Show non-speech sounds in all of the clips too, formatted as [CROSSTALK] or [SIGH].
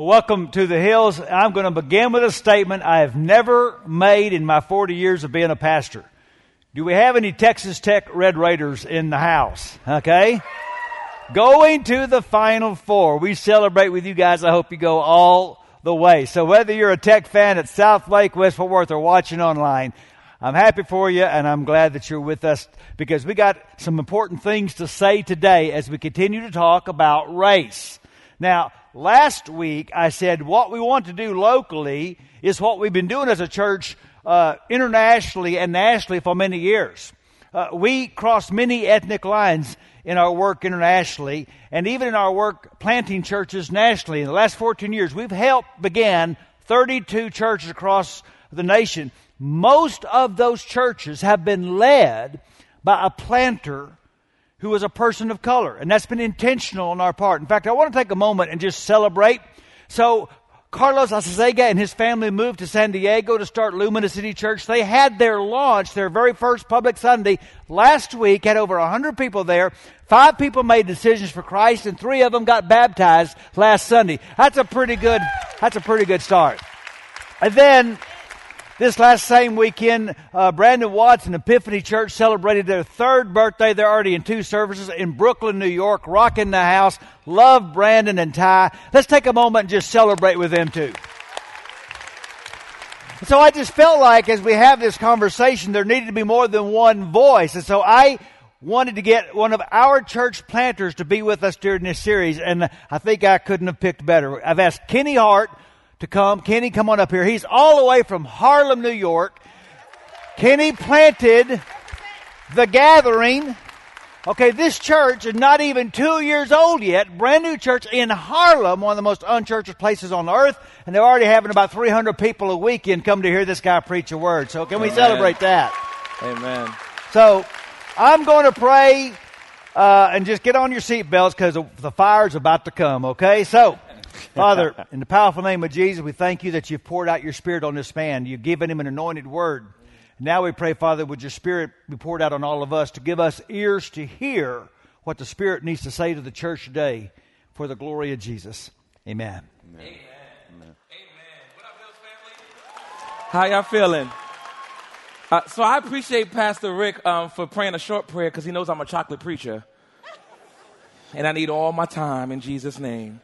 Welcome to the Hills. I'm going to begin with a statement I have never made in my 40 years of being a pastor. Do we have any Texas Tech Red Raiders in the house? Okay. Going to the Final Four. We celebrate with you guys. I hope you go all the way. So whether you're a Tech fan at South Lake, West Fort Worth, or watching online, I'm happy for you and I'm glad that you're with us because we got some important things to say today as we continue to talk about race. Now, last week I said what we want to do locally is what we've been doing as a church uh, internationally and nationally for many years. Uh, we cross many ethnic lines in our work internationally and even in our work planting churches nationally. In the last 14 years, we've helped begin 32 churches across the nation. Most of those churches have been led by a planter who was a person of color. And that's been intentional on our part. In fact, I want to take a moment and just celebrate. So, Carlos Acezega and his family moved to San Diego to start Lumina City Church. They had their launch, their very first public Sunday last week, had over 100 people there. Five people made decisions for Christ and three of them got baptized last Sunday. That's a pretty good, that's a pretty good start. And then this last same weekend, uh, Brandon Watts and Epiphany Church celebrated their third birthday. They're already in two services in Brooklyn, New York, rocking the house. Love Brandon and Ty. Let's take a moment and just celebrate with them too. So I just felt like as we have this conversation, there needed to be more than one voice. And so I wanted to get one of our church planters to be with us during this series, and I think I couldn't have picked better. I've asked Kenny Hart to come. Kenny, come on up here. He's all the way from Harlem, New York. Kenny planted the gathering. Okay, this church is not even two years old yet. Brand new church in Harlem, one of the most unchurched places on earth. And they're already having about 300 people a weekend come to hear this guy preach a word. So can we celebrate that? Amen. So I'm going to pray uh, and just get on your seatbelts because the fire's about to come, okay? So. Father, in the powerful name of Jesus, we thank you that you've poured out your Spirit on this man. You've given him an anointed word. Now we pray, Father, would your Spirit be poured out on all of us to give us ears to hear what the Spirit needs to say to the church today for the glory of Jesus. Amen. Amen. Amen. Amen. What up, Hills family? How y'all feeling? Uh, so I appreciate Pastor Rick um, for praying a short prayer because he knows I'm a chocolate preacher. And I need all my time in Jesus' name.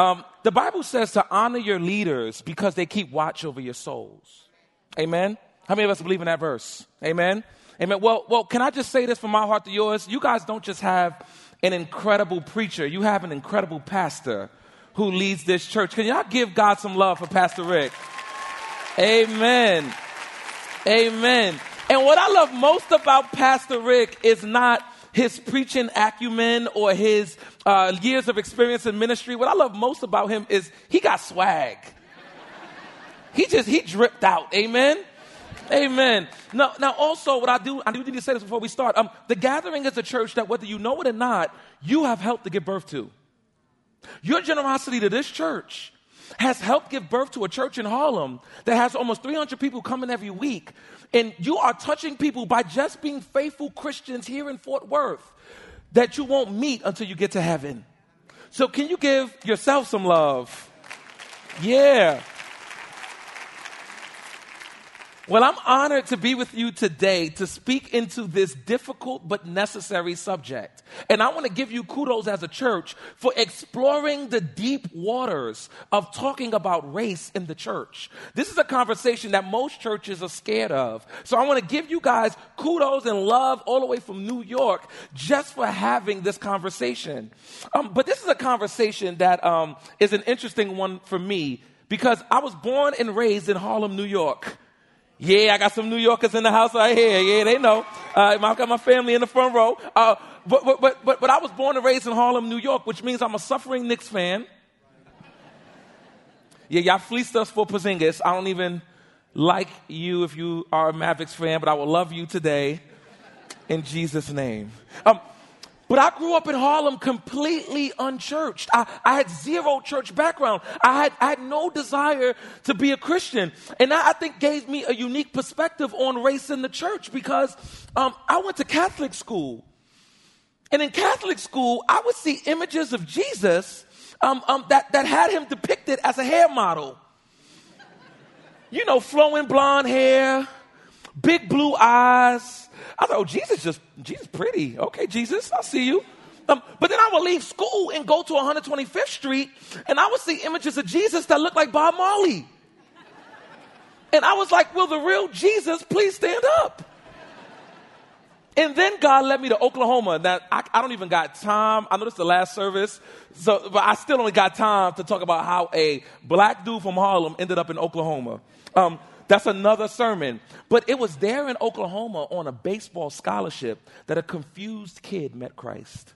Um, the Bible says to honor your leaders because they keep watch over your souls. Amen. How many of us believe in that verse? Amen. Amen. Well, well, can I just say this from my heart to yours? You guys don't just have an incredible preacher, you have an incredible pastor who leads this church. Can y'all give God some love for Pastor Rick? Amen. Amen. And what I love most about Pastor Rick is not his preaching acumen or his uh, years of experience in ministry. What I love most about him is he got swag. He just, he dripped out. Amen. Amen. Now, now also what I do, I do need to say this before we start. Um, the gathering is a church that whether you know it or not, you have helped to give birth to. Your generosity to this church has helped give birth to a church in Harlem that has almost 300 people coming every week. And you are touching people by just being faithful Christians here in Fort Worth that you won't meet until you get to heaven. So, can you give yourself some love? Yeah. Well, I'm honored to be with you today to speak into this difficult but necessary subject. And I want to give you kudos as a church for exploring the deep waters of talking about race in the church. This is a conversation that most churches are scared of. So I want to give you guys kudos and love all the way from New York just for having this conversation. Um, but this is a conversation that um, is an interesting one for me because I was born and raised in Harlem, New York. Yeah, I got some New Yorkers in the house right here. Yeah, they know. Uh, I got my family in the front row. Uh, but, but, but, but, but I was born and raised in Harlem, New York, which means I'm a suffering Knicks fan. Yeah, y'all fleeced us for Porzingis. I don't even like you if you are a Mavericks fan, but I will love you today in Jesus' name. Um, but I grew up in Harlem completely unchurched. I, I had zero church background. I had, I had no desire to be a Christian. And that, I think, gave me a unique perspective on race in the church because um, I went to Catholic school. And in Catholic school, I would see images of Jesus um, um, that, that had him depicted as a hair model. You know, flowing blonde hair, big blue eyes. I thought, oh, Jesus just, Jesus pretty. Okay, Jesus, I see you. Um, but then I would leave school and go to 125th Street, and I would see images of Jesus that looked like Bob Marley. And I was like, will the real Jesus please stand up? And then God led me to Oklahoma. Now, I, I, don't even got time. I know this is the last service, so, but I still only got time to talk about how a black dude from Harlem ended up in Oklahoma. Um, that's another sermon. But it was there in Oklahoma on a baseball scholarship that a confused kid met Christ.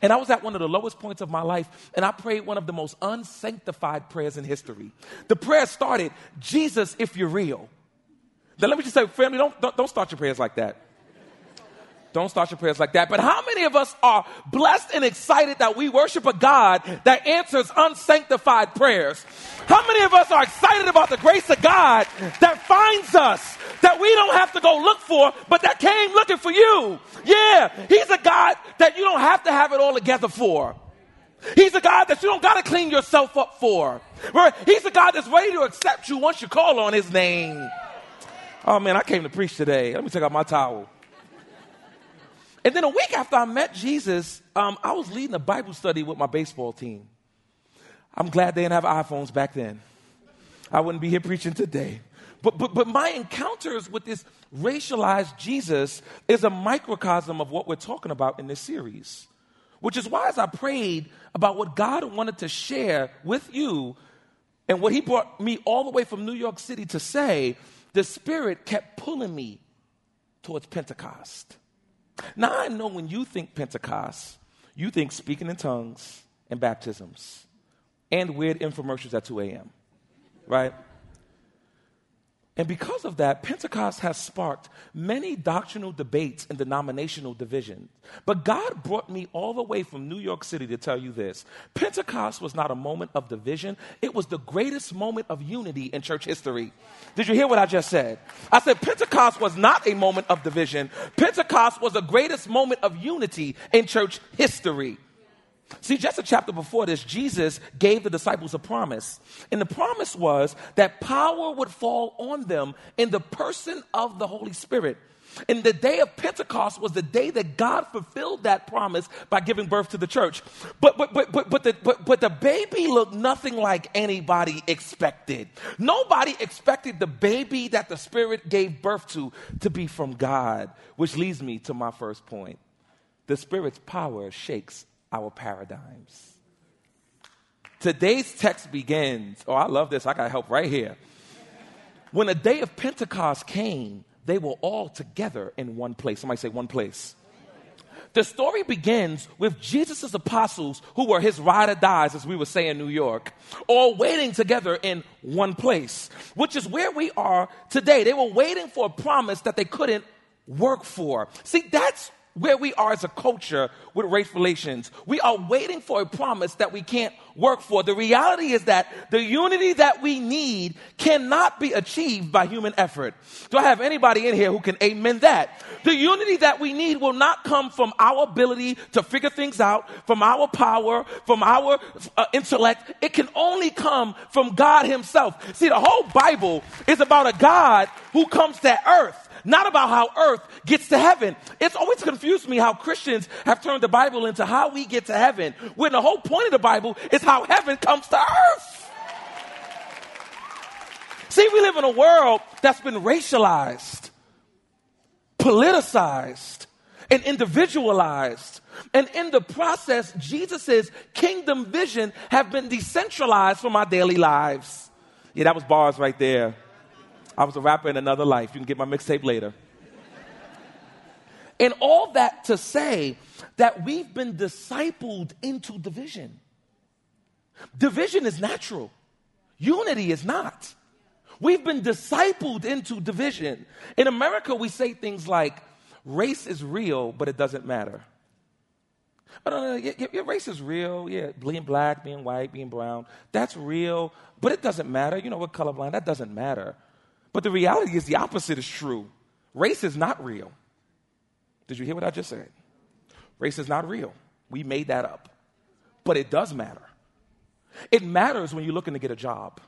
And I was at one of the lowest points of my life, and I prayed one of the most unsanctified prayers in history. The prayer started, Jesus, if you're real. Now, let me just say, family, don't, don't, don't start your prayers like that. Don't start your prayers like that. But how many of us are blessed and excited that we worship a God that answers unsanctified prayers? How many of us are excited about the grace of God that finds us, that we don't have to go look for, but that came looking for you? Yeah, He's a God that you don't have to have it all together for. He's a God that you don't got to clean yourself up for. He's a God that's ready to accept you once you call on His name. Oh man, I came to preach today. Let me take out my towel. And then a week after I met Jesus, um, I was leading a Bible study with my baseball team. I'm glad they didn't have iPhones back then. I wouldn't be here preaching today. But, but, but my encounters with this racialized Jesus is a microcosm of what we're talking about in this series. Which is why, as I prayed about what God wanted to share with you and what He brought me all the way from New York City to say, the Spirit kept pulling me towards Pentecost. Now, I know when you think Pentecost, you think speaking in tongues and baptisms and weird infomercials at 2 a.m., right? And because of that, Pentecost has sparked many doctrinal debates and denominational divisions. But God brought me all the way from New York City to tell you this Pentecost was not a moment of division, it was the greatest moment of unity in church history. Did you hear what I just said? I said Pentecost was not a moment of division, Pentecost was the greatest moment of unity in church history. See, just a chapter before this, Jesus gave the disciples a promise. And the promise was that power would fall on them in the person of the Holy Spirit. And the day of Pentecost was the day that God fulfilled that promise by giving birth to the church. But but but but but the, but, but the baby looked nothing like anybody expected. Nobody expected the baby that the Spirit gave birth to to be from God, which leads me to my first point. The Spirit's power shakes our paradigms. Today's text begins. Oh, I love this. I got help right here. When the day of Pentecost came, they were all together in one place. Somebody say, one place. The story begins with Jesus' apostles, who were his ride or dies, as we would say in New York, all waiting together in one place, which is where we are today. They were waiting for a promise that they couldn't work for. See, that's where we are as a culture with race relations. We are waiting for a promise that we can't work for. The reality is that the unity that we need cannot be achieved by human effort. Do I have anybody in here who can amen that? The unity that we need will not come from our ability to figure things out, from our power, from our uh, intellect. It can only come from God Himself. See, the whole Bible is about a God who comes to earth not about how earth gets to heaven. It's always confused me how Christians have turned the Bible into how we get to heaven, when the whole point of the Bible is how heaven comes to earth. See, we live in a world that's been racialized, politicized, and individualized. And in the process, Jesus' kingdom vision have been decentralized from our daily lives. Yeah, that was bars right there. I was a rapper in another life. You can get my mixtape later. and all that to say that we've been discipled into division. Division is natural, unity is not. We've been discipled into division. In America, we say things like, race is real, but it doesn't matter. Oh, no, your, your race is real. Yeah, being black, being white, being brown, that's real, but it doesn't matter. You know what, colorblind, that doesn't matter. But the reality is the opposite is true. Race is not real. Did you hear what I just said? Race is not real. We made that up. But it does matter. It matters when you're looking to get a job.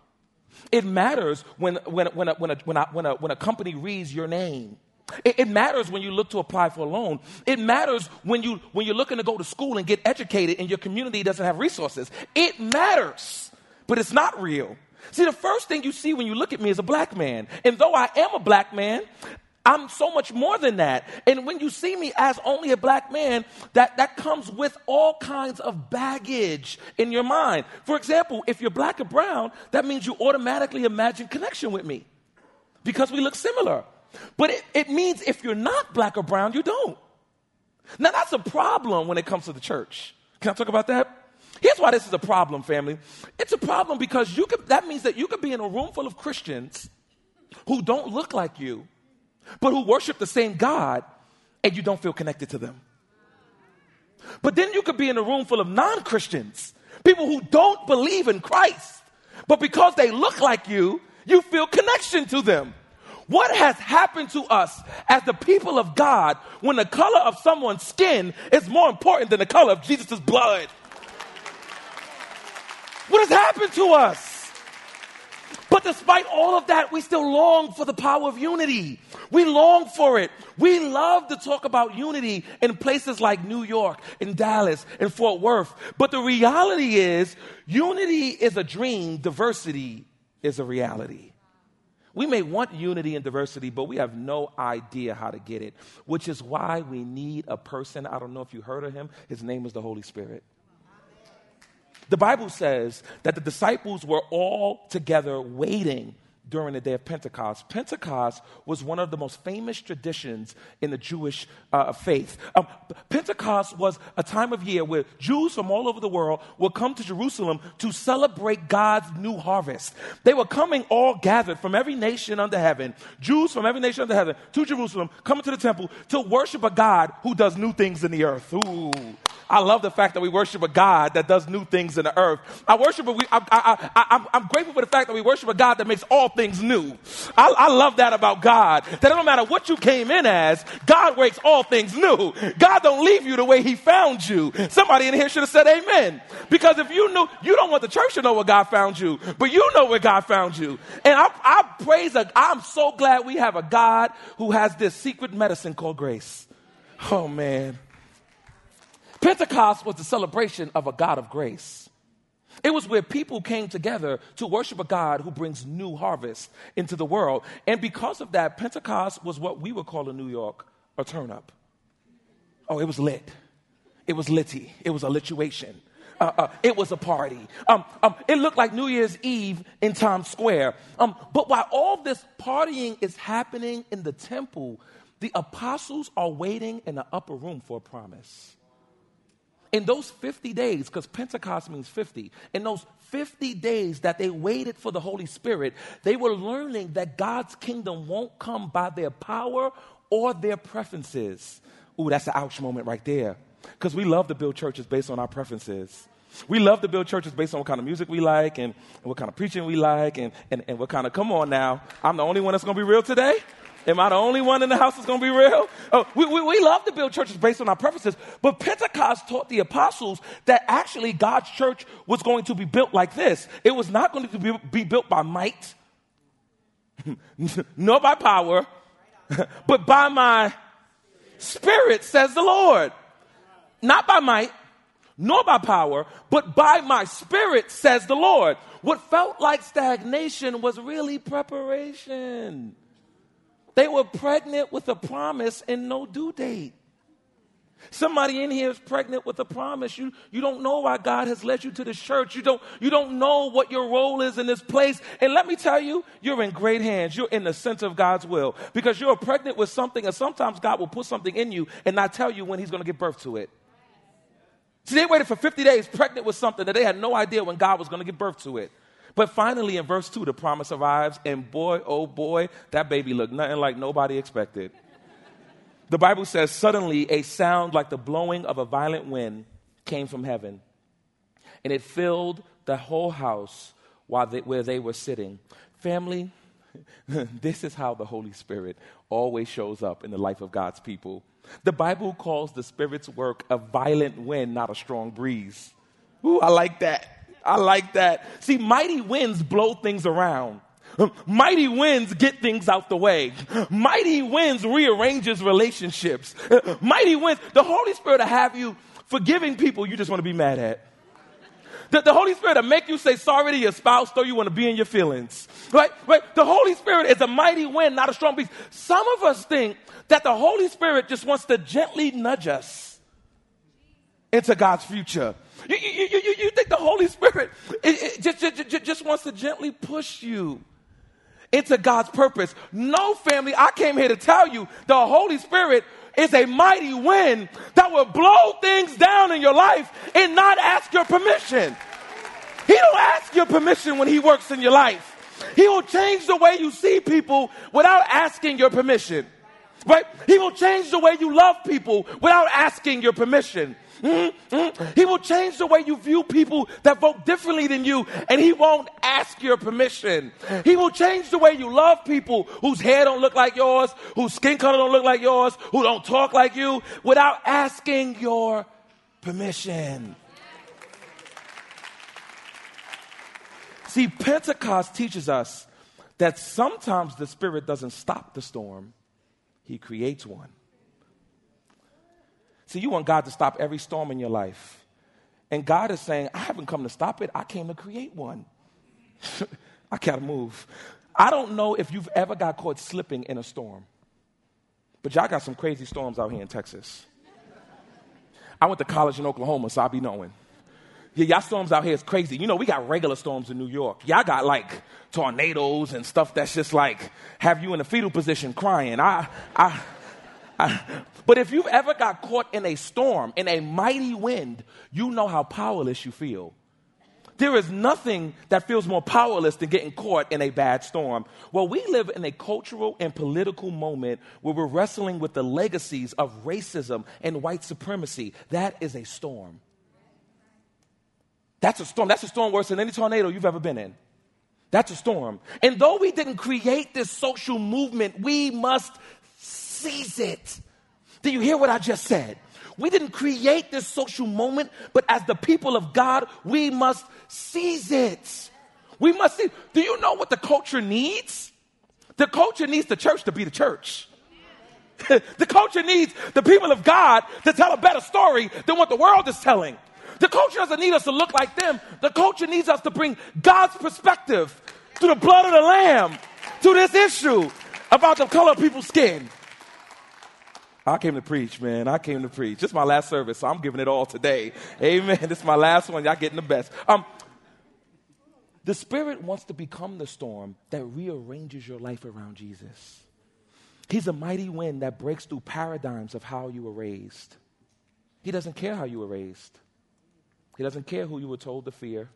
It matters when, when, when, a, when, a, when, a, when, a, when a company reads your name. It, it, matters when you look to apply for a loan. It matters when, you, when you're looking to go to school and get educated and your community doesn't have resources. It matters, but it's not real. See, the first thing you see when you look at me is a black man. And though I am a black man, I'm so much more than that. And when you see me as only a black man, that, that comes with all kinds of baggage in your mind. For example, if you're black or brown, that means you automatically imagine connection with me because we look similar. But it, it means if you're not black or brown, you don't. Now, that's a problem when it comes to the church. Can I talk about that? Here's why this is a problem, family. It's a problem because you could, that means that you could be in a room full of Christians who don't look like you but who worship the same God and you don't feel connected to them. But then you could be in a room full of non Christians, people who don't believe in Christ, but because they look like you, you feel connection to them. What has happened to us as the people of God when the color of someone's skin is more important than the color of Jesus' blood? What has happened to us? But despite all of that, we still long for the power of unity. We long for it. We love to talk about unity in places like New York, in Dallas, in Fort Worth. But the reality is, unity is a dream, diversity is a reality. We may want unity and diversity, but we have no idea how to get it, which is why we need a person. I don't know if you heard of him. His name is the Holy Spirit. The Bible says that the disciples were all together waiting during the day of Pentecost. Pentecost was one of the most famous traditions in the Jewish uh, faith. Um, Pentecost was a time of year where Jews from all over the world would come to Jerusalem to celebrate God's new harvest. They were coming all gathered from every nation under heaven, Jews from every nation under heaven, to Jerusalem, coming to the temple to worship a God who does new things in the earth. Ooh. I love the fact that we worship a God that does new things in the earth. I worship, we, I, I, I, I'm grateful for the fact that we worship a God that makes all things new. I, I love that about God. That no matter what you came in as, God makes all things new. God don't leave you the way He found you. Somebody in here should have said Amen. Because if you knew, you don't want the church to know where God found you, but you know where God found you. And I, I praise. A, I'm so glad we have a God who has this secret medicine called grace. Oh man. Pentecost was the celebration of a God of grace. It was where people came together to worship a God who brings new harvest into the world. And because of that, Pentecost was what we would call in New York a turn up. Oh, it was lit. It was litty. It was a lituation. Uh, uh, it was a party. Um, um, it looked like New Year's Eve in Times Square. Um, but while all this partying is happening in the temple, the apostles are waiting in the upper room for a promise in those 50 days, because Pentecost means 50, in those 50 days that they waited for the Holy Spirit, they were learning that God's kingdom won't come by their power or their preferences. Ooh, that's an ouch moment right there. Because we love to build churches based on our preferences. We love to build churches based on what kind of music we like and, and what kind of preaching we like and, and, and what kind of, come on now, I'm the only one that's going to be real today? Am I the only one in the house that's going to be real? Oh, we, we, we love to build churches based on our preferences, but Pentecost taught the apostles that actually God's church was going to be built like this. It was not going to be, be built by might, [LAUGHS] nor by power, [LAUGHS] but by my spirit, says the Lord. Not by might, nor by power, but by my spirit, says the Lord. What felt like stagnation was really preparation. They were pregnant with a promise and no due date. Somebody in here is pregnant with a promise. You, you don't know why God has led you to this church. You don't, you don't know what your role is in this place. And let me tell you, you're in great hands. You're in the center of God's will because you're pregnant with something, and sometimes God will put something in you and not tell you when He's going to give birth to it. See, they waited for 50 days pregnant with something that they had no idea when God was going to give birth to it. But finally, in verse 2, the promise arrives, and boy, oh boy, that baby looked nothing like nobody expected. the Bible says, Suddenly, a sound like the blowing of a violent wind came from heaven, and it filled the whole house while they, where they were sitting. Family, [LAUGHS] this is how the Holy Spirit always shows up in the life of God's people. The Bible calls the Spirit's work a violent wind, not a strong breeze. Ooh, I like that. I like that. See, mighty winds blow things around. Um, mighty winds get things out the way. Mighty winds rearranges relationships. Uh, mighty winds, the Holy Spirit will have you forgiving people you just want to be mad at. The, the, Holy Spirit will make you say sorry to your spouse, though you want to be in your feelings. Right? Right? The Holy Spirit is a mighty wind, not a strong beast. Some of us think that the Holy Spirit just wants to gently nudge us into God's future. You, you, you, you think the Holy Spirit it, it just, just, just wants to gently push you into God's purpose. No, family, I came here to tell you the Holy Spirit is a mighty wind that will blow things down in your life and not ask your permission. He don't ask your permission when he works in your life. He will change the way you see people without asking your permission. Right? He will change the way you love people without asking your permission. Mm-hmm, mm-hmm. He will change the way you view people that vote differently than you, and he won't ask your permission. He will change the way you love people whose hair don't look like yours, whose skin color don't look like yours, who don't talk like you, without asking your permission. See, Pentecost teaches us that sometimes the Spirit doesn't stop the storm, He creates one. See, you want God to stop every storm in your life. And God is saying, I haven't come to stop it, I came to create one. [LAUGHS] I gotta move. I don't know if you've ever got caught slipping in a storm, but y'all got some crazy storms out here in Texas. I went to college in Oklahoma, so I be knowing. Yeah, y'all storms out here is crazy. You know, we got regular storms in New York. Y'all got like tornadoes and stuff that's just like have you in a fetal position crying. I, I, I, but if you've ever got caught in a storm, in a mighty wind, you know how powerless you feel. There is nothing that feels more powerless than getting caught in a bad storm. Well, we live in a cultural and political moment where we're wrestling with the legacies of racism and white supremacy. That is a storm. That's a storm. That's a storm worse than any tornado you've ever been in. That's a storm. And though we didn't create this social movement, we must seize it. Do you hear what I just said? We didn't create this social moment, but as the people of God, we must seize it. We must see. Do you know what the culture needs? The culture needs the church to be the church. [LAUGHS] the culture needs the people of God to tell a better story than what the world is telling. The culture doesn't need us to look like them. The culture needs us to bring God's perspective through the blood of the Lamb to this issue about the color of people's skin. I came to preach, man. I came to preach. This is my last service, so I'm giving it all today. Amen. This is my last one. Y'all getting the best. Um, the Spirit wants to become the storm that rearranges your life around Jesus. He's a mighty wind that breaks through paradigms of how you were raised. He doesn't care how you were raised. He doesn't care who you were told to fear.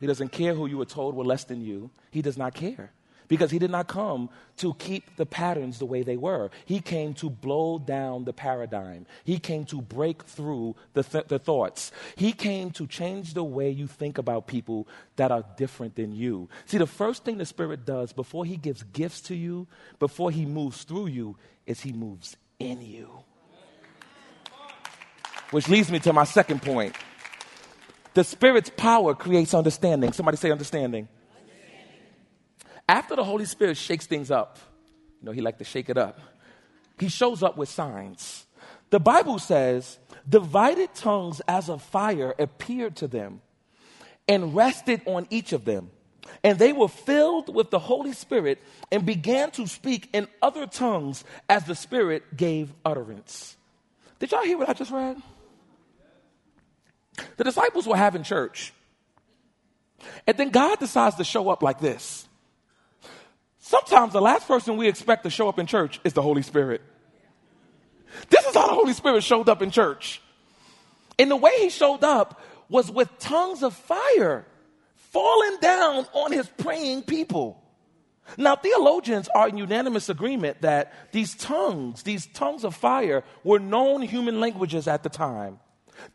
He doesn't care who you were told were less than you. He does not care because he did not come to keep the patterns the way they were. He came to blow down the paradigm. He came to break through the, th- the thoughts. He came to change the way you think about people that are different than you. See, the first thing the Spirit does before he gives gifts to you, before he moves through you, is he moves in you. Which leads me to my second point. The Spirit's power creates understanding. Somebody say understanding. After the Holy Spirit shakes things up, you know, he like to shake it up, he shows up with signs. The Bible says, divided tongues as of fire appeared to them and rested on each of them. And they were filled with the Holy Spirit and began to speak in other tongues as the Spirit gave utterance. Did y'all hear what I just read? The disciples were having church. And then God decides to show up like this. Sometimes the last person we expect to show up in church is the Holy Spirit. This is how the Holy Spirit showed up in church. And the way he showed up was with tongues of fire falling down on his praying people. Now, theologians are in unanimous agreement that these tongues, these tongues of fire, were known human languages at the time.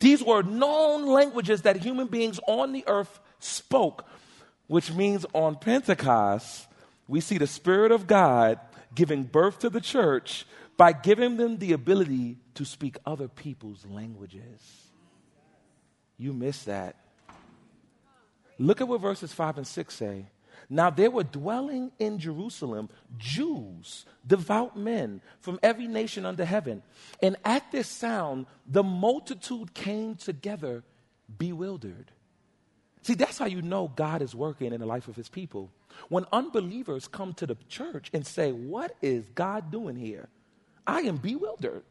These were known languages that human beings on the earth spoke, which means on Pentecost, we see the Spirit of God giving birth to the church by giving them the ability to speak other people's languages. You miss that. Look at what verses 5 and 6 say. Now there were dwelling in Jerusalem Jews, devout men from every nation under heaven. And at this sound, the multitude came together bewildered. See, that's how you know God is working in the life of his people. When unbelievers come to the church and say, What is God doing here? I am bewildered.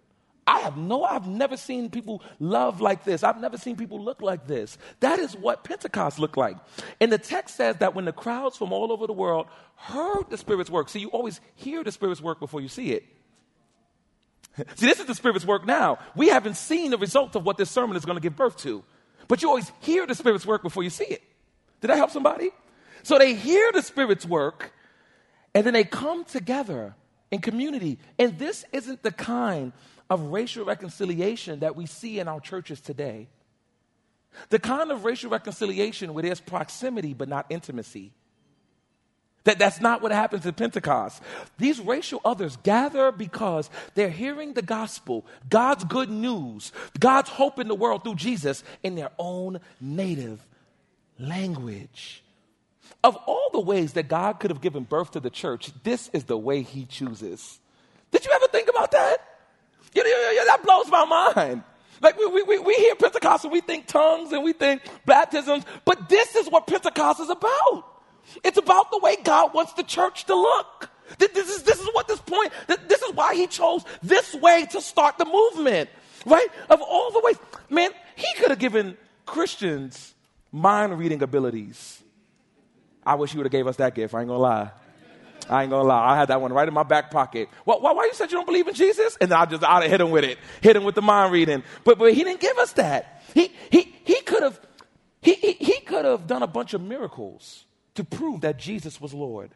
I have no, I've never seen people love like this. I've never seen people look like this. That is what Pentecost looked like. And the text says that when the crowds from all over the world heard the Spirit's work, see, you always hear the Spirit's work before you see it. [LAUGHS] see, this is the Spirit's work now. We haven't seen the result of what this sermon is going to give birth to, but you always hear the Spirit's work before you see it. Did that help somebody? So they hear the Spirit's work, and then they come together in community. And this isn't the kind of racial reconciliation that we see in our churches today. The kind of racial reconciliation where there's proximity but not intimacy. That, that's not what happens at Pentecost. These racial others gather because they're hearing the gospel, God's good news, God's hope in the world through Jesus in their own native language. Of all the ways that God could have given birth to the church, this is the way He chooses. Did you ever think about that? Yeah, yeah, yeah, that blows my mind. Like we, we, we hear Pentecost and we think tongues and we think baptisms, but this is what Pentecost is about. It's about the way God wants the church to look. This is, this is what this point, this is why he chose this way to start the movement, right? Of all the ways, man, he could have given Christians mind reading abilities. I wish he would have gave us that gift. I ain't gonna lie. I ain't gonna lie. I had that one right in my back pocket. Well, why, why you said you don't believe in Jesus? And I just I'd have hit him with it, hit him with the mind reading. But but he didn't give us that. He he he could have he, he, he could have done a bunch of miracles to prove that Jesus was Lord.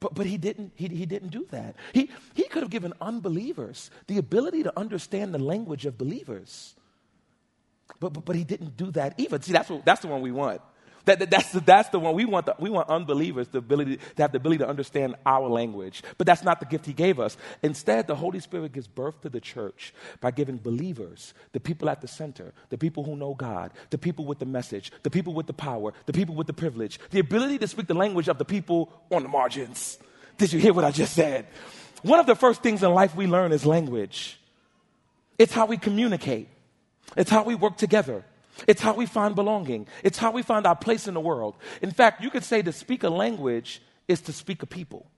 But, but he, didn't, he, he didn't do that. He, he could have given unbelievers the ability to understand the language of believers. But, but, but he didn't do that either. See, that's, what, that's the one we want. That, that, that's, the, that's the one we want. The, we want unbelievers the ability, to have the ability to understand our language. But that's not the gift he gave us. Instead, the Holy Spirit gives birth to the church by giving believers, the people at the center, the people who know God, the people with the message, the people with the power, the people with the privilege, the ability to speak the language of the people on the margins. Did you hear what I just said? One of the first things in life we learn is language. It's how we communicate. It's how we work together. It's how we find belonging. It's how we find our place in the world. In fact, you could say to speak a language is to speak a people.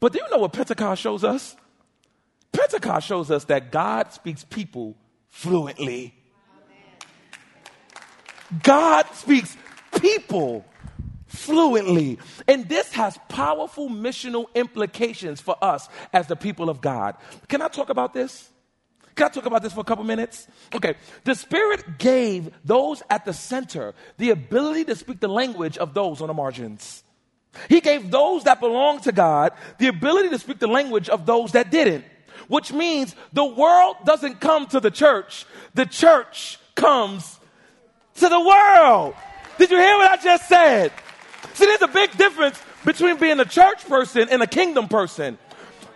But do you know what Pentecost shows us? Pentecost shows us that God speaks people fluently. God speaks people fluently. And this has powerful missional implications for us as the people of God. Can I talk about this? Can I talk about this for a couple minutes? Okay. The Spirit gave those at the center the ability to speak the language of those on the margins. He gave those that belong to God the ability to speak the language of those that didn't, which means the world doesn't come to the church, the church comes to the world. Did you hear what I just said? See, there's a big difference between being a church person and a kingdom person.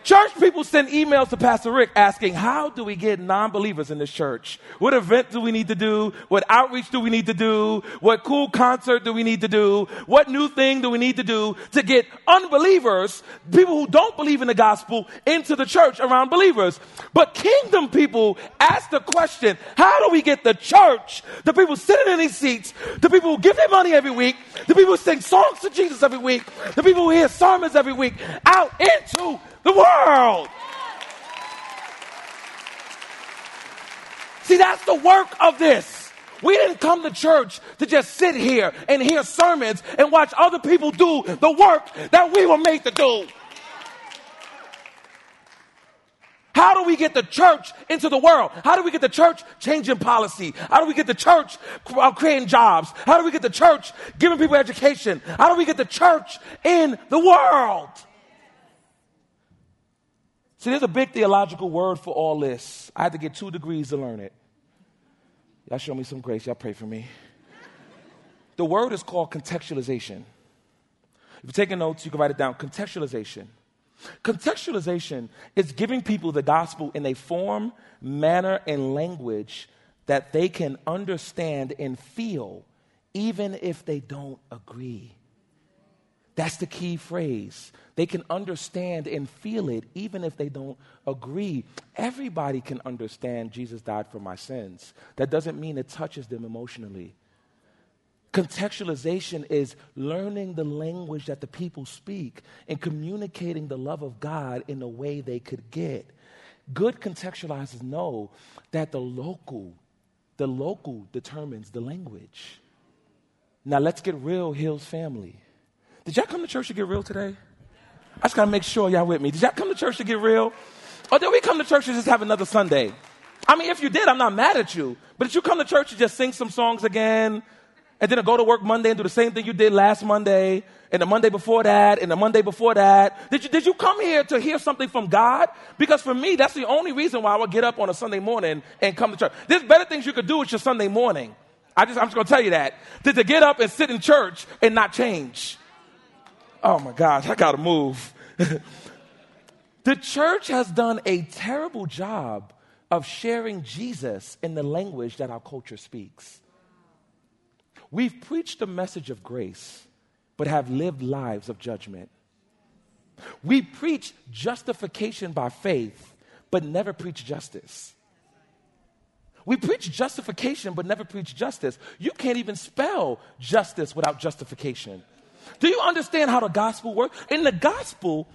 Church people send emails to Pastor Rick asking, How do we get non believers in this church? What event do we need to do? What outreach do we need to do? What cool concert do we need to do? What new thing do we need to do to get unbelievers, people who don't believe in the gospel, into the church around believers? But kingdom people ask the question, How do we get the church, the people sitting in these seats, the people who give their money every week, the people who sing songs to Jesus every week, the people who hear sermons every week, out into the world. See, that's the work of this. We didn't come to church to just sit here and hear sermons and watch other people do the work that we were made to do. How do we get the church into the world? How do we get the church changing policy? How do we get the church uh, creating jobs? How do we get the church giving people education? How do we get the church in the world? See, there's a big theological word for all this. I had to get two degrees to learn it. Y'all show me some grace. Y'all pray for me. The word is called contextualization. If you're taking notes, you can write it down. Contextualization. Contextualization is giving people the gospel in a form, manner, and language that they can understand and feel even if they don't agree. That's the key phrase. They can understand and feel it even if they don't agree. Everybody can understand Jesus died for my sins. That doesn't mean it touches them emotionally. Contextualization is learning the language that the people speak and communicating the love of God in a way they could get. Good contextualizers know that the local, the local determines the language. Now let's get real, Hills family. Did y'all come to church to get real today? I just gotta make sure y'all with me. Did y'all come to church to get real? Or did we come to church to just have another Sunday? I mean, if you did, I'm not mad at you. But did you come to church to just sing some songs again? And then go to work Monday and do the same thing you did last Monday, and the Monday before that, and the Monday before that. Did you, did you come here to hear something from God? Because for me, that's the only reason why I would get up on a Sunday morning and come to church. There's better things you could do with your Sunday morning. I just, I'm just gonna tell you that. Than to get up and sit in church and not change. Oh my gosh, I gotta move. [LAUGHS] the church has done a terrible job of sharing Jesus in the language that our culture speaks. We've preached the message of grace, but have lived lives of judgment. We preach justification by faith, but never preach justice. We preach justification, but never preach justice. You can't even spell justice without justification. Do you understand how the gospel works? In the gospel,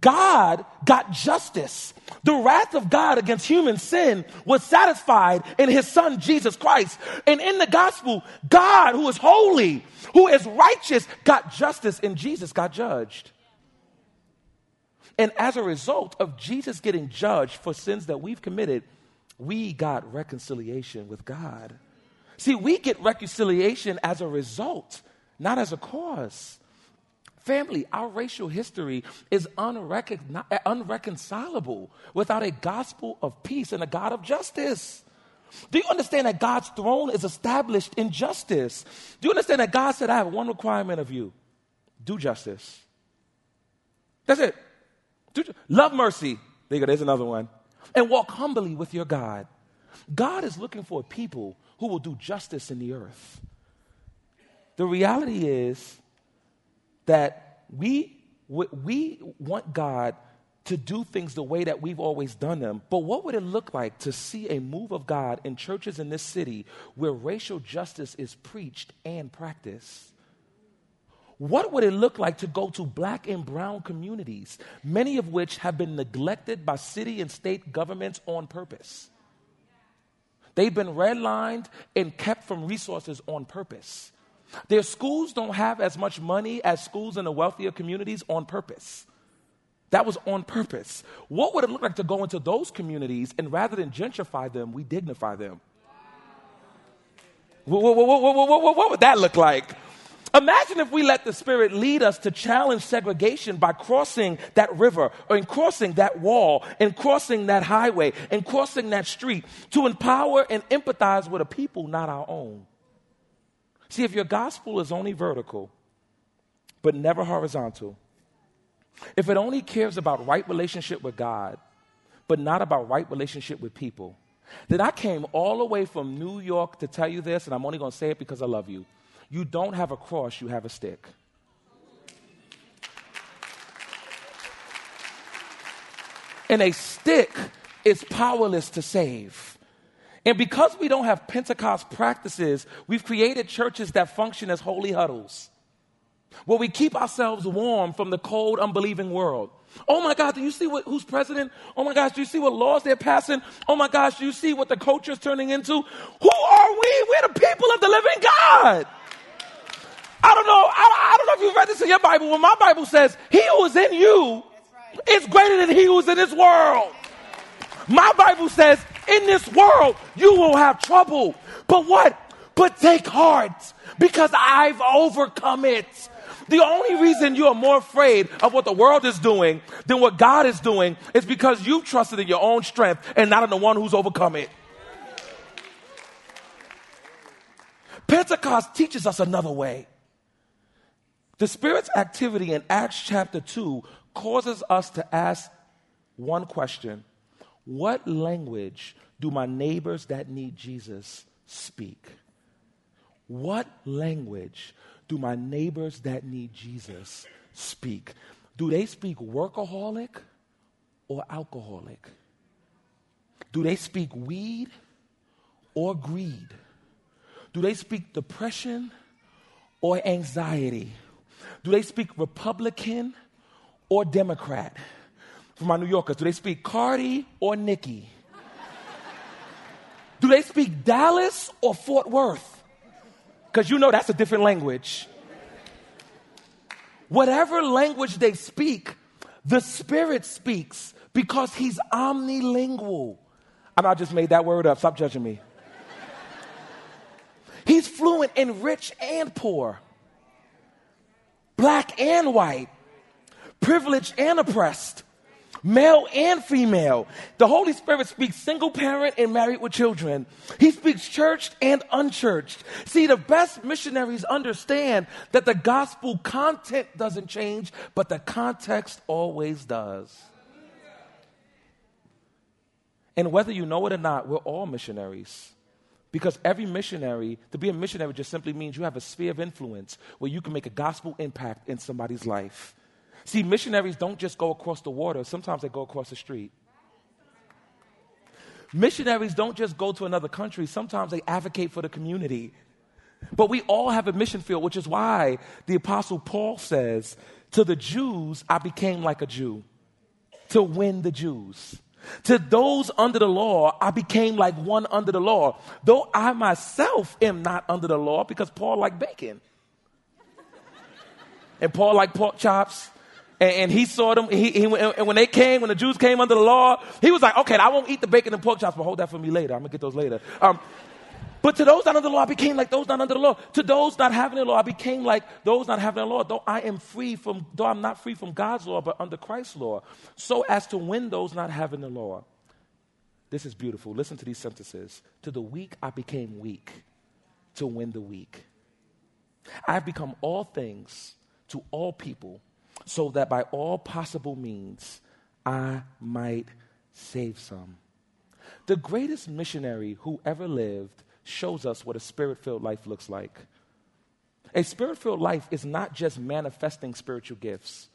God got justice. The wrath of God against human sin was satisfied in his son Jesus Christ. And in the gospel, God, who is holy, who is righteous, got justice and Jesus got judged. And as a result of Jesus getting judged for sins that we've committed, we got reconciliation with God. See, we get reconciliation as a result, not as a cause. Family, our racial history is unrecon- unreconcilable without a gospel of peace and a God of justice. Do you understand that God's throne is established in justice? Do you understand that God said, I have one requirement of you do justice? That's it. Do, love mercy. There you go, there's another one and walk humbly with your God. God is looking for people who will do justice in the earth. The reality is that we, we want God to do things the way that we've always done them. But what would it look like to see a move of God in churches in this city where racial justice is preached and practiced? What would it look like to go to black and brown communities, many of which have been neglected by city and state governments on purpose? They've been redlined and kept from resources on purpose. Their schools don't have as much money as schools in the wealthier communities on purpose. That was on purpose. What would it look like to go into those communities and rather than gentrify them, we dignify them? What, what, what, what would that look like? Imagine if we let the Spirit lead us to challenge segregation by crossing that river or in crossing that wall and crossing that highway and crossing that street to empower and empathize with a people not our own. See, if your gospel is only vertical but never horizontal, if it only cares about right relationship with God but not about right relationship with people, then I came all the way from New York to tell you this, and I'm only going to say it because I love you. You don't have a cross, you have a stick. And a stick is powerless to save. And because we don't have Pentecost practices, we've created churches that function as holy huddles, where we keep ourselves warm from the cold, unbelieving world. Oh my God, do you see what, who's president? Oh my gosh, do you see what laws they're passing? Oh my gosh, do you see what the culture is turning into? Who are we? We're the people of the living God. I don't know. I, I don't know if you've read this in your Bible. When my Bible says, "He who is in you right. is greater than he who is in this world." My Bible says, "In this world you will have trouble, but what? But take heart, because I've overcome it." The only reason you are more afraid of what the world is doing than what God is doing is because you've trusted in your own strength and not in the one who's overcome it. Pentecost teaches us another way. The Spirit's activity in Acts chapter 2 causes us to ask one question What language do my neighbors that need Jesus speak? What language do my neighbors that need Jesus speak? Do they speak workaholic or alcoholic? Do they speak weed or greed? Do they speak depression or anxiety? Do they speak Republican or Democrat? For my New Yorkers, do they speak Cardi or Nicki? Do they speak Dallas or Fort Worth? Because you know that's a different language. Whatever language they speak, the Spirit speaks because He's omnilingual. And I just made that word up. Stop judging me. He's fluent in rich and poor, black and white, privileged and oppressed, male and female. The Holy Spirit speaks single parent and married with children. He speaks churched and unchurched. See, the best missionaries understand that the gospel content doesn't change, but the context always does. And whether you know it or not, we're all missionaries. Because every missionary, to be a missionary just simply means you have a sphere of influence where you can make a gospel impact in somebody's life. See, missionaries don't just go across the water, sometimes they go across the street. Missionaries don't just go to another country, sometimes they advocate for the community. But we all have a mission field, which is why the Apostle Paul says, To the Jews, I became like a Jew to win the Jews. To those under the law, I became like one under the law, though I myself am not under the law because Paul liked bacon. And Paul liked pork chops. And, and he saw them, he, he, and when they came, when the Jews came under the law, he was like, okay, I won't eat the bacon and pork chops, but hold that for me later. I'm going to get those later. Um, but to those not under the law, I became like those not under the law. To those not having the law, I became like those not having the law. Though I am free from, though I'm not free from God's law, but under Christ's law, so as to win those not having the law. This is beautiful. Listen to these sentences. To the weak, I became weak to win the weak. I have become all things to all people so that by all possible means I might save some. The greatest missionary who ever lived shows us what a spirit filled life looks like. A spirit filled life is not just manifesting spiritual gifts,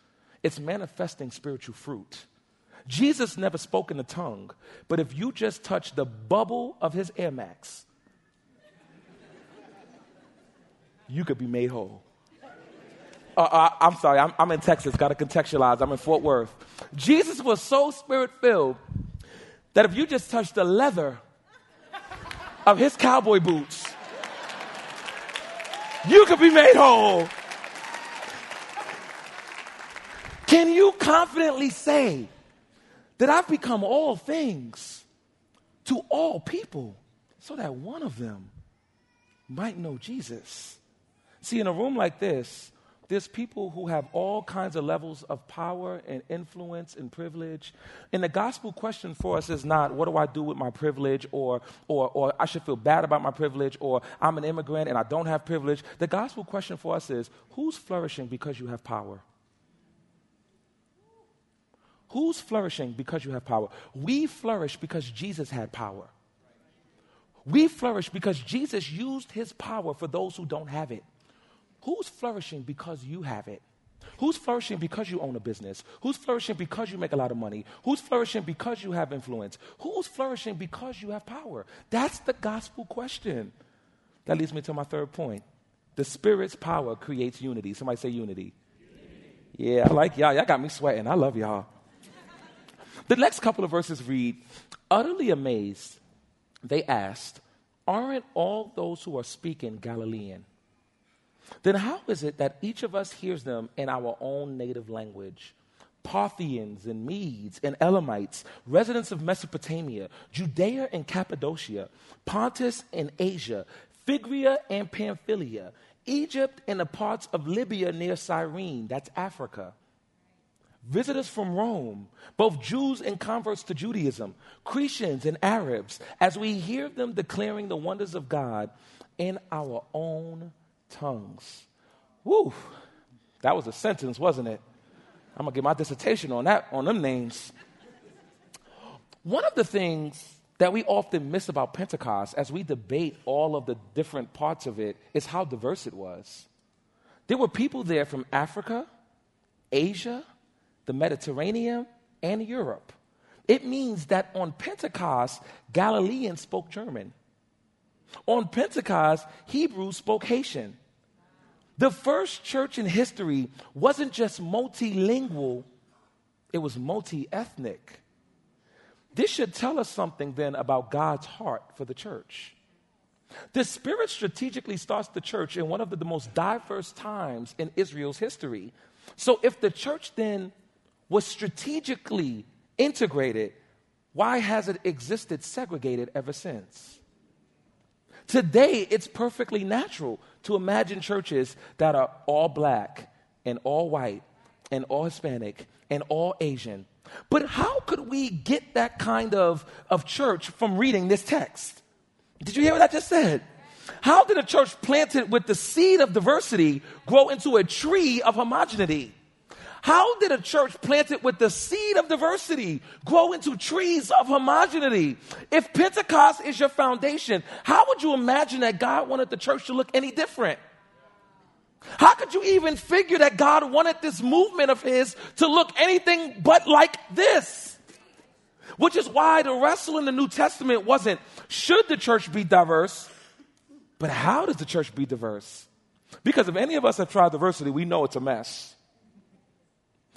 it's manifesting spiritual fruit. Jesus never spoke in a tongue, but if you just touch the bubble of his Air Max, you could be made whole. Uh, uh, I'm sorry, I'm, I'm in Texas, got to contextualize. I'm in Fort Worth. Jesus was so spirit filled that if you just touch the leather of his cowboy boots, you could be made whole. Can you confidently say that I've become all things to all people so that one of them might know Jesus? See, in a room like this, there's people who have all kinds of levels of power and influence and privilege. And the gospel question for us is not, what do I do with my privilege? Or, or, or I should feel bad about my privilege? Or I'm an immigrant and I don't have privilege. The gospel question for us is, who's flourishing because you have power? Who's flourishing because you have power? We flourish because Jesus had power. We flourish because Jesus used his power for those who don't have it. Who's flourishing because you have it? Who's flourishing because you own a business? Who's flourishing because you make a lot of money? Who's flourishing because you have influence? Who's flourishing because you have power? That's the gospel question. That leads me to my third point. The Spirit's power creates unity. Somebody say unity. unity. Yeah, I like y'all. Y'all got me sweating. I love y'all. the next couple of verses read Utterly amazed, they asked, Aren't all those who are speaking Galilean? Then how is it that each of us hears them in our own native language? Parthians and Medes and Elamites, residents of Mesopotamia, Judea and Cappadocia, Pontus and Asia, Phrygia and Pamphylia, Egypt and the parts of Libya near Cyrene, that's Africa. Visitors from Rome, both Jews and converts to Judaism, Cretians and Arabs, as we hear them declaring the wonders of God in our own tongues. Woo, that was a sentence, wasn't it? I'm gonna get my dissertation on that, on them names. One of the things that we often miss about Pentecost as we debate all of the different parts of it is how diverse it was. There were people there from Africa, Asia, the Mediterranean, and Europe. It means that on Pentecost, Galileans spoke German. On Pentecost, Hebrews spoke Haitian. The first church in history wasn't just multilingual, it was multi ethnic. This should tell us something then about God's heart for the church. The Spirit strategically starts the church in one of the, the, most diverse times in Israel's history. So, if the church then was strategically integrated, why has it existed segregated ever since? Today, it's perfectly natural to imagine churches that are all black and all white and all Hispanic and all Asian. But how could we get that kind of, of church from reading this text? Did you hear what I just said? How did a church planted with the seed of diversity grow into a tree of homogeneity? How did a church planted with the seed of diversity grow into trees of homogeneity? If Pentecost is your foundation, how would you imagine that God wanted the church to look any different? How could you even figure that God wanted this movement of His to look anything but like this? Which is why the wrestle in the New Testament wasn't should the church be diverse, but how does the church be diverse? Because if any of us have tried diversity, we know it's a mess.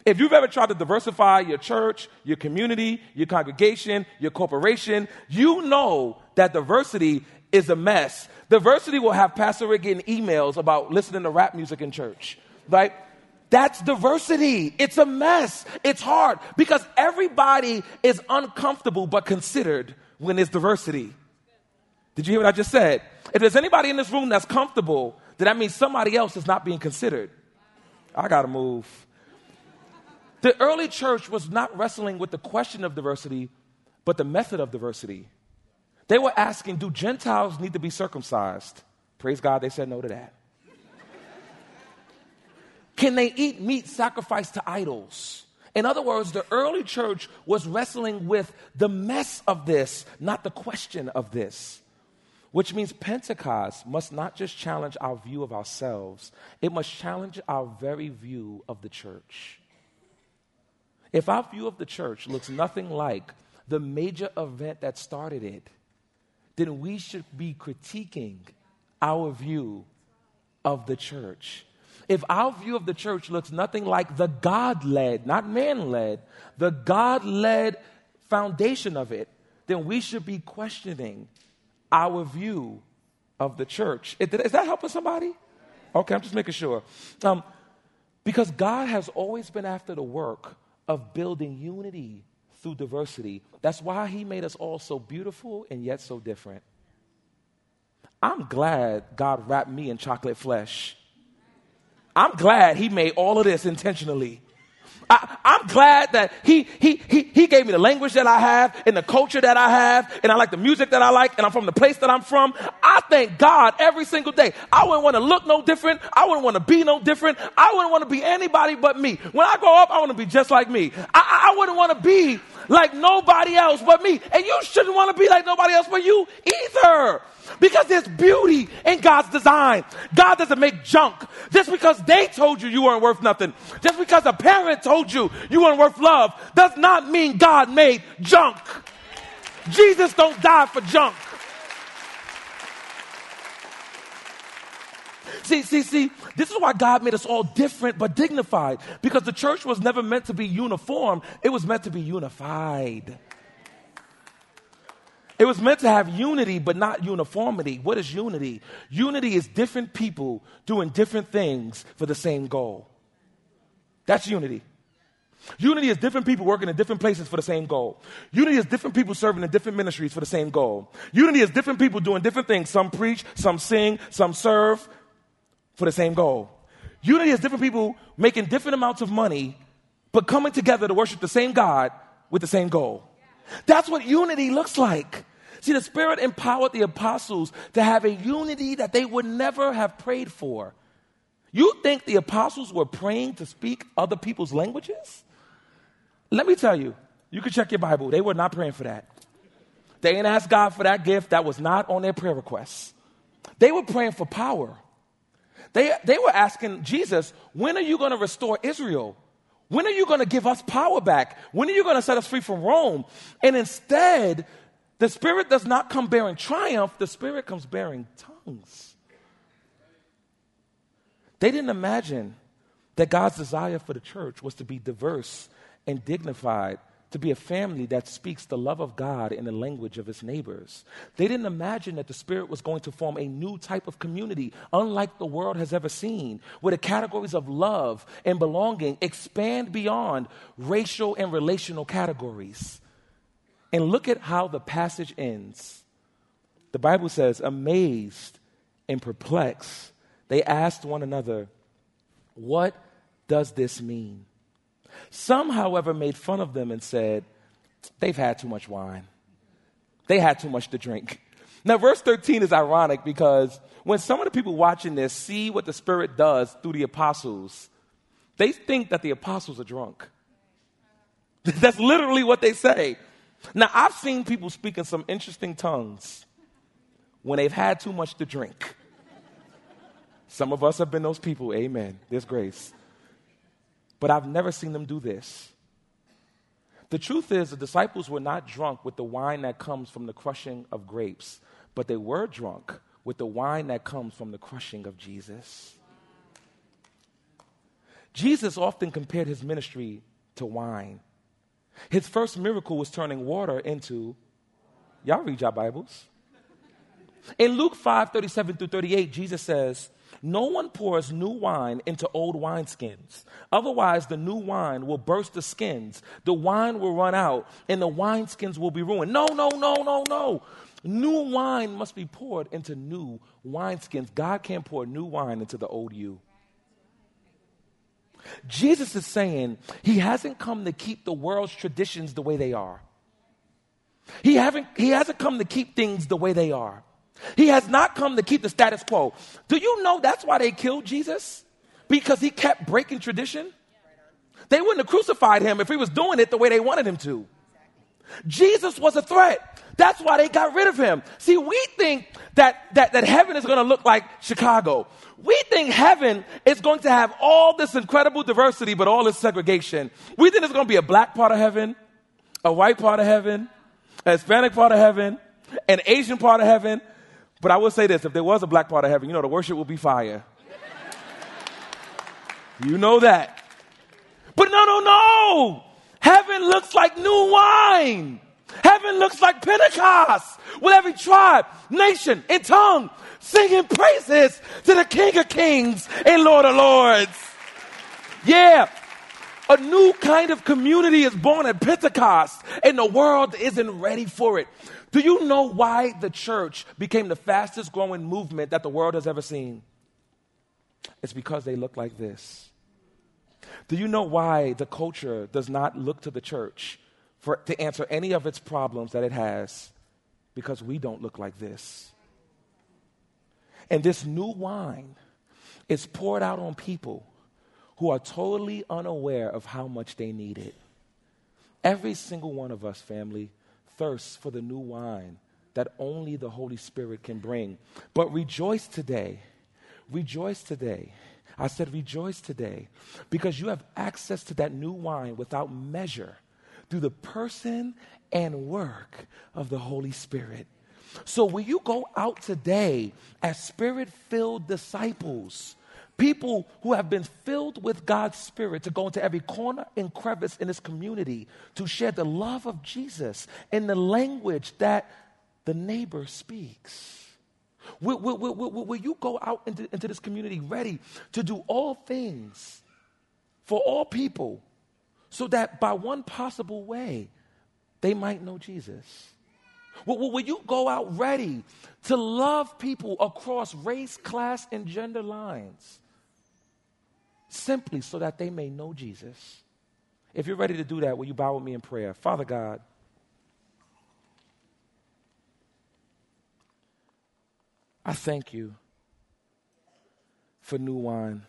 If you've ever tried to diversify your church, your community, your congregation, your corporation, you know that diversity is a mess. Diversity will have Pastor Rick getting emails about listening to rap music in church, right? That's diversity. It's a mess. It's hard because everybody is uncomfortable but considered when there's diversity. Did you hear what I just said? If there's anybody in this room that's comfortable, then that means somebody else is not being considered. I gotta move. The early church was not wrestling with the question of diversity, but the method of diversity. They were asking, Do Gentiles need to be circumcised? Praise God, they said no to that. Can they eat meat sacrificed to idols? In other words, the early church was wrestling with the mess of this, not the question of this. Which means Pentecost must not just challenge our view of ourselves, it must challenge our very view of the church. If our view of the church looks nothing like the major event that started it, then we should be critiquing our view of the church. If our view of the church looks nothing like the God led, not man led, the God led foundation of it, then we should be questioning our view of the church. Is that helping somebody? Okay, I'm just making sure. Um, because God has always been after the work of building unity through diversity. That's why He made us all so beautiful and yet so different. I'm glad God wrapped me in chocolate flesh. I'm glad He made all of this intentionally. I, am glad that he, he, he, he gave me the language that I have and the culture that I have, and I like the music that I like, and I'm from the place that I'm from. I thank God every single day. I wouldn't want to look no different. I wouldn't want to be no different. I wouldn't want to be anybody but me. When I grow up, I want to be just like me. I, I wouldn't want to be like nobody else but me. And you shouldn't want to be like nobody else but you either. Because there's beauty in God's design. God doesn't make junk. Just because they told you you weren't worth nothing, just because a parent told you you weren't worth love, does not mean God made junk. Jesus don't die for junk. See, see, see, this is why God made us all different but dignified. Because the church was never meant to be uniform, it was meant to be unified. It was meant to have unity, but not uniformity. What is unity? Unity is different people doing different things for the same goal. That's unity. Unity is different people working in different places for the same goal. Unity is different people serving in different ministries for the same goal. Unity is different people doing different things. Some preach, some sing, some serve for the same goal. Unity is different people making different amounts of money, but coming together to worship the same God with the same goal. That's what unity looks like. See, the Spirit empowered the apostles to have a unity that they would never have prayed for. You think the apostles were praying to speak other people's languages? Let me tell you, you can check your Bible. They were not praying for that. They didn't ask God for that gift. That was not on their prayer requests. They were praying for power. They, they were asking Jesus, when are you going to restore Israel? When are you going to give us power back? When are you going to set us free from Rome? And instead, the Spirit does not come bearing triumph, the Spirit comes bearing tongues. They didn't imagine that God's desire for the church was to be diverse and dignified to be a family that speaks the love of God in the language of its neighbors. They didn't imagine that the Spirit was going to form a new type of community, unlike the world has ever seen, where the categories of love and belonging expand beyond racial and relational categories. And look at how the passage ends. The Bible says, amazed and perplexed, they asked one another, What does this mean? Some, however, made fun of them and said, They've had too much wine. They had too much to drink. Now, verse 13 is ironic because when some of the people watching this see what the Spirit does through the apostles, they think that the apostles are drunk. [LAUGHS] That's literally what they say. Now, I've seen people speak in some interesting tongues when they've had too much to drink. Some of us have been those people, amen. There's grace but I've never seen them do this. The truth is, the disciples were not drunk with the wine that comes from the crushing of grapes, but they were drunk with the wine that comes from the crushing of Jesus. Jesus often compared his ministry to wine. His first miracle was turning water into, y'all read your Bibles. In Luke 5 37 through 38, Jesus says, no one pours new wine into old wineskins. Otherwise, the new wine will burst the skins. The wine will run out, and the wineskins will be ruined. No, no, no, no, no. New wine must be poured into new wineskins. God can't pour new wine into the old you. Jesus is saying he hasn't come to keep the world's traditions the way they are. He, haven't, he hasn't come to keep things the way they are. He has not come to keep the status quo. Do you know that's why they killed Jesus? Because he kept breaking tradition? They wouldn't have crucified him if he was doing it the way they wanted him to. Jesus was a threat. That's why they got rid of him. See, we think that, that, that heaven is going to look like Chicago. We think heaven is going to have all this incredible diversity, but all this segregation. We think there's going to be a black part of heaven, a white part of heaven, a Hispanic part of heaven, an Asian part of heaven, but I will say this if there was a black part of heaven, you know, the worship will be fire. you know that. But no, no, no. Heaven looks like new wine. Heaven looks like Pentecost with every tribe, nation, and tongue singing praises to the King of Kings and Lord of Lords. Yeah. A new kind of community is born at Pentecost, and the world isn't ready for it. Do you know why the church became the fastest growing movement that the world has ever seen? It's because they look like this. Do you know why the culture does not look to the church for, to answer any of its problems that it has? Because we don't look like this. And this new wine is poured out on people who are totally unaware of how much they need it. Every single one of us, family, thirsts for the new wine that only the Holy Spirit can bring. But rejoice today. Rejoice today. I said, rejoice today because you have access to that new wine without measure through the person and work of the Holy Spirit. So, when you go out today as spirit filled disciples, people who have been filled with God's Spirit to go into every corner and crevice in this community to share the love of Jesus in the language that the neighbor speaks. Will, will, will, will, you go out into, into this community ready to do all things for all people so that by one possible way they might know Jesus? Will, will you go out ready to love people across race, class, and gender lines? Simply so that they may know Jesus. If you're ready to do that, will you bow with me in prayer? Father God, I thank you for new wine.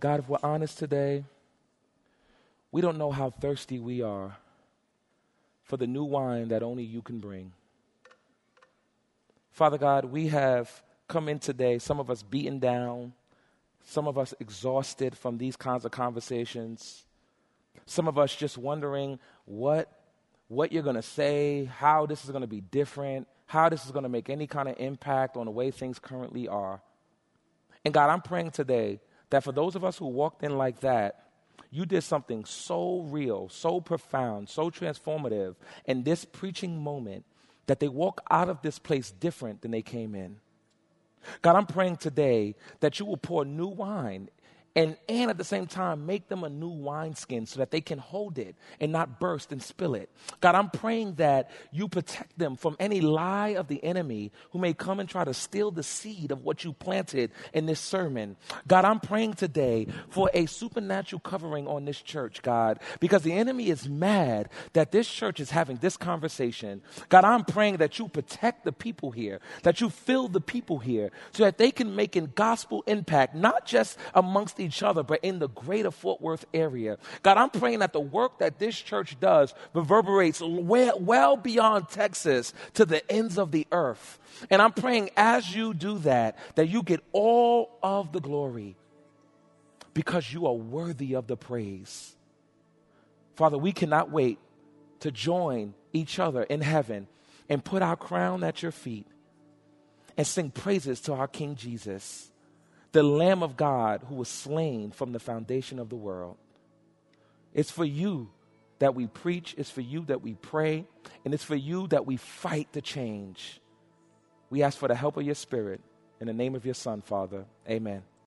God, if we're honest today, We don't know how thirsty we are for the new wine that only you can bring. Father God, we have come in today, some of us beaten down, some of us exhausted from these kinds of conversations, some of us just wondering what, what you're going to say, how this is going to be different, how this is going to make any kind of impact on the way things currently are. And God, I'm praying today that for those of us who walked in like that, you did something so real, so profound, so transformative in this preaching moment that they walk out of this place different than they came in. God, I'm praying today that you will pour new wine and, and at the same time make them a new wineskin so that they can hold it and not burst and spill it. God, I'm praying that you protect them from any lie of the enemy who may come and try to steal the seed of what you planted in this sermon. God, I'm praying today for a supernatural covering on this church, God, because the enemy is mad that this church is having this conversation. God, I'm praying that you protect the people here, that you fill the people here so that they can make a gospel impact, not just amongst each other, but in the greater Fort Worth area. God, I'm praying that the work that this church does reverberates well, well beyond Texas to the ends of the earth. And I'm praying as you do that, that you get all of the glory because you are worthy of the praise. Father, we cannot wait to join each other in heaven and put our crown at your feet and sing praises to our King Jesus the Lamb of God who was slain from the foundation of the world. It's for you that we preach, it's for you that we pray, and it's for you that we fight to change. We ask for the help of your Spirit. In the name of your Son, Father. Amen.